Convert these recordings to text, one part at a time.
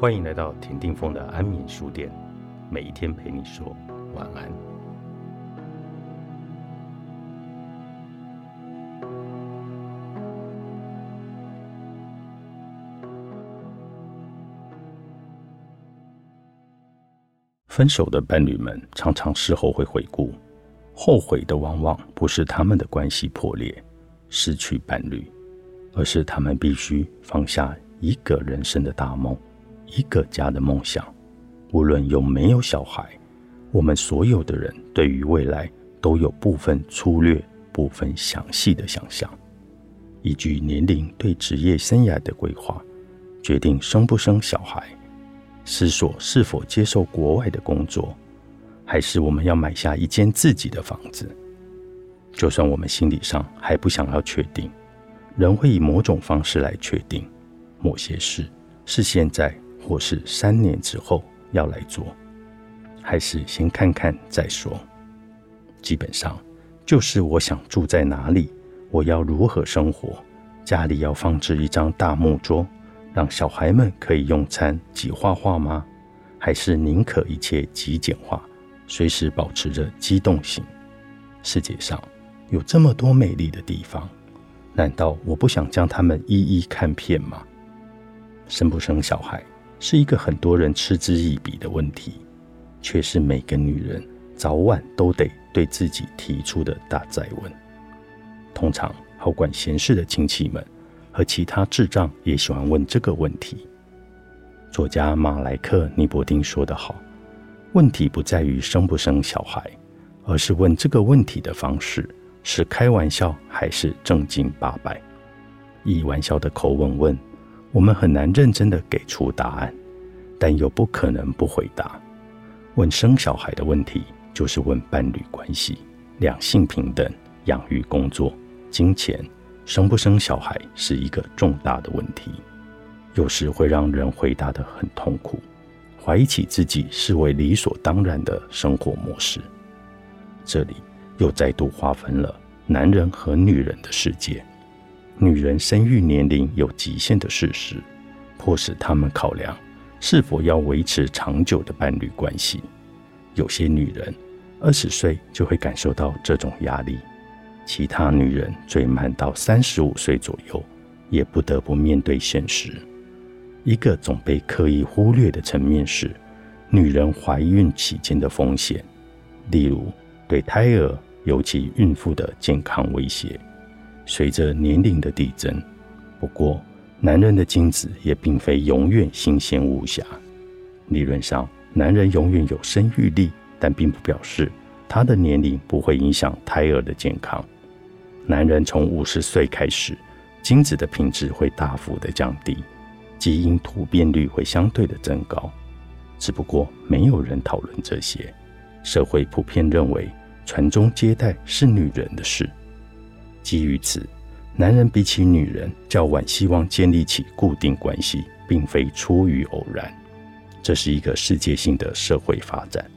欢迎来到田定峰的安眠书店，每一天陪你说晚安。分手的伴侣们常常事后会回顾，后悔的往往不是他们的关系破裂、失去伴侣，而是他们必须放下一个人生的大梦。一个家的梦想，无论有没有小孩，我们所有的人对于未来都有部分粗略、部分详细的想象。依据年龄对职业生涯的规划，决定生不生小孩，思索是否接受国外的工作，还是我们要买下一间自己的房子。就算我们心理上还不想要确定，人会以某种方式来确定某些事是现在。或是三年之后要来做，还是先看看再说。基本上就是我想住在哪里，我要如何生活，家里要放置一张大木桌，让小孩们可以用餐及画画吗？还是宁可一切极简化，随时保持着机动性？世界上有这么多美丽的地方，难道我不想将它们一一看遍吗？生不生小孩？是一个很多人嗤之以鼻的问题，却是每个女人早晚都得对自己提出的大灾问。通常好管闲事的亲戚们和其他智障也喜欢问这个问题。作家马莱克·尼伯丁说得好：“问题不在于生不生小孩，而是问这个问题的方式是开玩笑还是正经八百。以玩笑的口吻问。”我们很难认真的给出答案，但又不可能不回答。问生小孩的问题，就是问伴侣关系、两性平等、养育、工作、金钱，生不生小孩是一个重大的问题，有时会让人回答的很痛苦，怀疑起自己视为理所当然的生活模式。这里又再度划分了男人和女人的世界。女人生育年龄有极限的事实，迫使他们考量是否要维持长久的伴侣关系。有些女人二十岁就会感受到这种压力，其他女人最慢到三十五岁左右，也不得不面对现实。一个总被刻意忽略的层面是，女人怀孕期间的风险，例如对胎儿，尤其孕妇的健康威胁。随着年龄的递增，不过男人的精子也并非永远新鲜无瑕。理论上，男人永远有生育力，但并不表示他的年龄不会影响胎儿的健康。男人从五十岁开始，精子的品质会大幅的降低，基因突变率会相对的增高。只不过没有人讨论这些，社会普遍认为传宗接代是女人的事。基于此，男人比起女人较晚希望建立起固定关系，并非出于偶然。这是一个世界性的社会发展。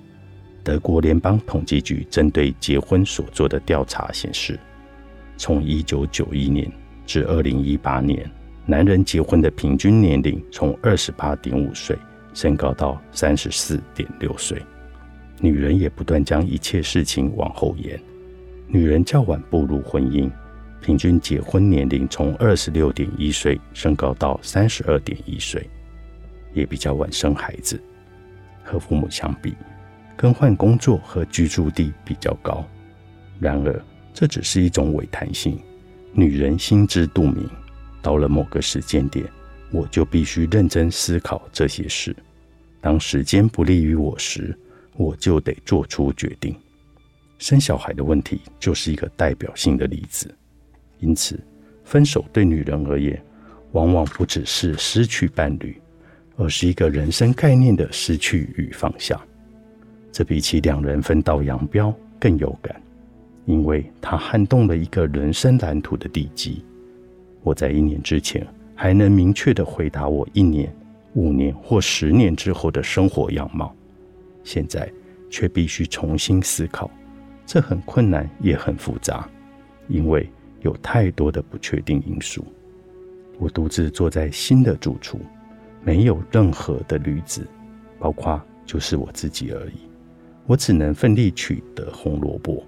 德国联邦统计局针对结婚所做的调查显示，从1991年至2018年，男人结婚的平均年龄从28.5岁升高到34.6岁。女人也不断将一切事情往后延。女人较晚步入婚姻，平均结婚年龄从二十六点一岁升高到三十二点一岁，也比较晚生孩子。和父母相比，更换工作和居住地比较高。然而，这只是一种伪弹性。女人心知肚明，到了某个时间点，我就必须认真思考这些事。当时间不利于我时，我就得做出决定。生小孩的问题就是一个代表性的例子，因此，分手对女人而言，往往不只是失去伴侣，而是一个人生概念的失去与放下。这比起两人分道扬镳更有感，因为它撼动了一个人生蓝图的地基。我在一年之前还能明确的回答我一年、五年或十年之后的生活样貌，现在却必须重新思考。这很困难，也很复杂，因为有太多的不确定因素。我独自坐在新的住处，没有任何的驴子，包括就是我自己而已。我只能奋力取得红萝卜。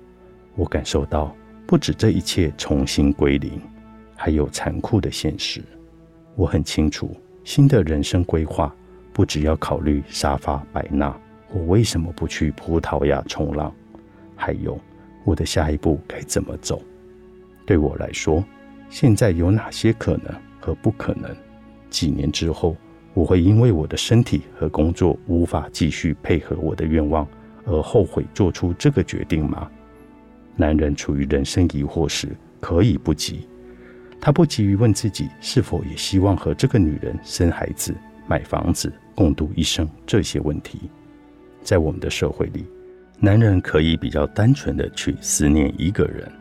我感受到，不止这一切重新归零，还有残酷的现实。我很清楚，新的人生规划不只要考虑沙发百纳，我为什么不去葡萄牙冲浪？还有我的下一步该怎么走？对我来说，现在有哪些可能和不可能？几年之后，我会因为我的身体和工作无法继续配合我的愿望而后悔做出这个决定吗？男人处于人生疑惑时，可以不急。他不急于问自己是否也希望和这个女人生孩子、买房子、共度一生这些问题。在我们的社会里，男人可以比较单纯的去思念一个人，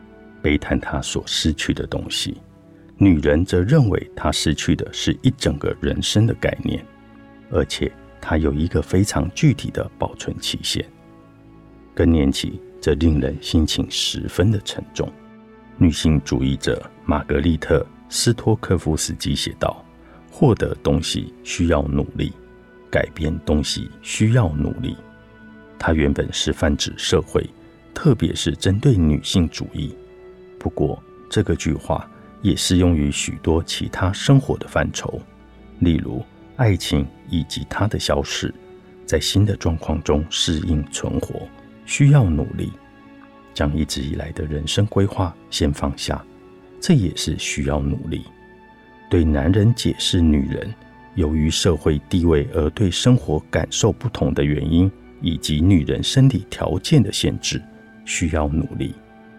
悲叹他所失去的东西；女人则认为他失去的是一整个人生的概念，而且他有一个非常具体的保存期限。更年期则令人心情十分的沉重。女性主义者玛格丽特·斯托克夫斯基写道：“获得东西需要努力，改变东西需要努力。”她原本是泛指社会，特别是针对女性主义。不过，这个句话也适用于许多其他生活的范畴，例如爱情以及它的消逝，在新的状况中适应存活需要努力。将一直以来的人生规划先放下，这也是需要努力。对男人解释女人由于社会地位而对生活感受不同的原因，以及女人生理条件的限制，需要努力。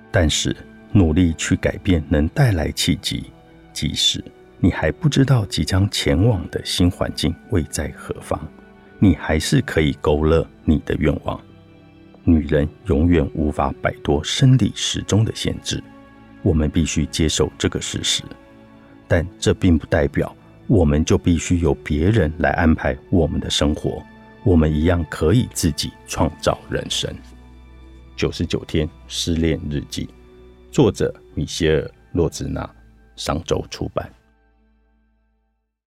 但是努力去改变能带来契机，即使你还不知道即将前往的新环境位在何方，你还是可以勾勒你的愿望。女人永远无法摆脱生理时钟的限制，我们必须接受这个事实。但这并不代表我们就必须由别人来安排我们的生活。我们一样可以自己创造人生。九十九天失恋日记，作者米歇尔·洛兹纳，上周出版。